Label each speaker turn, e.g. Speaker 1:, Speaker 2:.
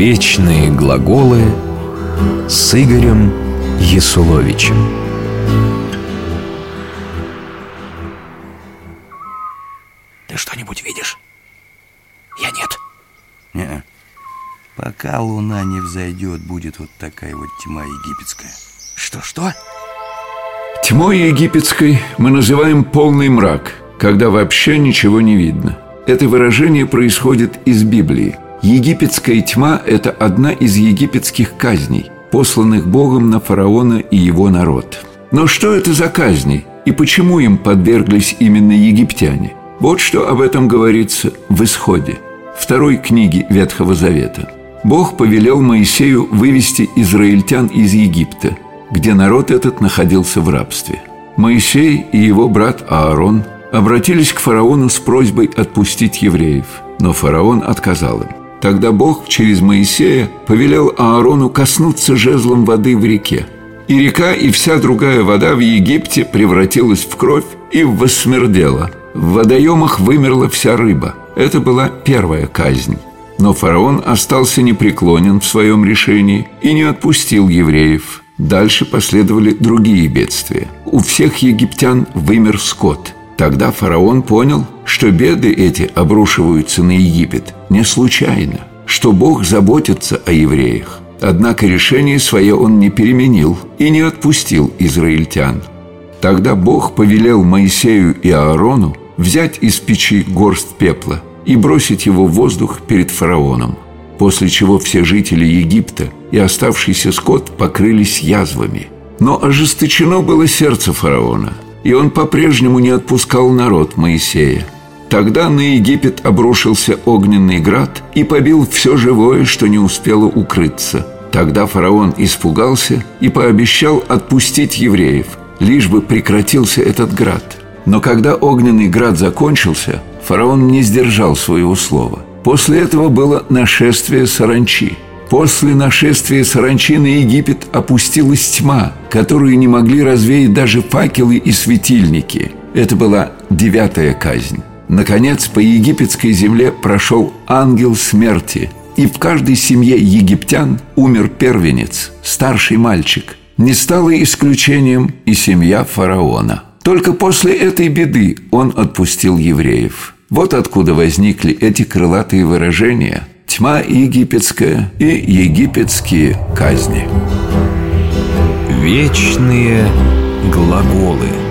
Speaker 1: Вечные глаголы с Игорем Есуловичем.
Speaker 2: Ты что-нибудь видишь? Я нет.
Speaker 3: Не. Пока луна не взойдет, будет вот такая вот тьма египетская.
Speaker 2: Что-что?
Speaker 4: Тьмой египетской мы называем полный мрак, когда вообще ничего не видно. Это выражение происходит из Библии. Египетская тьма – это одна из египетских казней, посланных Богом на фараона и его народ. Но что это за казни и почему им подверглись именно египтяне? Вот что об этом говорится в Исходе, второй книге Ветхого Завета. Бог повелел Моисею вывести израильтян из Египта, где народ этот находился в рабстве. Моисей и его брат Аарон обратились к фараону с просьбой отпустить евреев, но фараон отказал им. Тогда Бог через Моисея повелел Аарону коснуться жезлом воды в реке. И река и вся другая вода в Египте превратилась в кровь и воссмердела. В водоемах вымерла вся рыба. Это была первая казнь. Но фараон остался непреклонен в своем решении и не отпустил евреев. Дальше последовали другие бедствия. У всех египтян вымер скот – Тогда фараон понял, что беды эти обрушиваются на Египет не случайно, что Бог заботится о евреях. Однако решение свое он не переменил и не отпустил израильтян. Тогда Бог повелел Моисею и Аарону взять из печи горсть пепла и бросить его в воздух перед фараоном, после чего все жители Египта и оставшийся скот покрылись язвами. Но ожесточено было сердце фараона – и он по-прежнему не отпускал народ Моисея. Тогда на Египет обрушился огненный град и побил все живое, что не успело укрыться. Тогда фараон испугался и пообещал отпустить евреев, лишь бы прекратился этот град. Но когда огненный град закончился, фараон не сдержал своего слова. После этого было нашествие саранчи – После нашествия саранчи на Египет опустилась тьма, которую не могли развеять даже факелы и светильники. Это была девятая казнь. Наконец, по египетской земле прошел ангел смерти, и в каждой семье египтян умер первенец, старший мальчик. Не стало исключением и семья фараона. Только после этой беды он отпустил евреев. Вот откуда возникли эти крылатые выражения – тьма египетская и египетские казни.
Speaker 1: Вечные глаголы –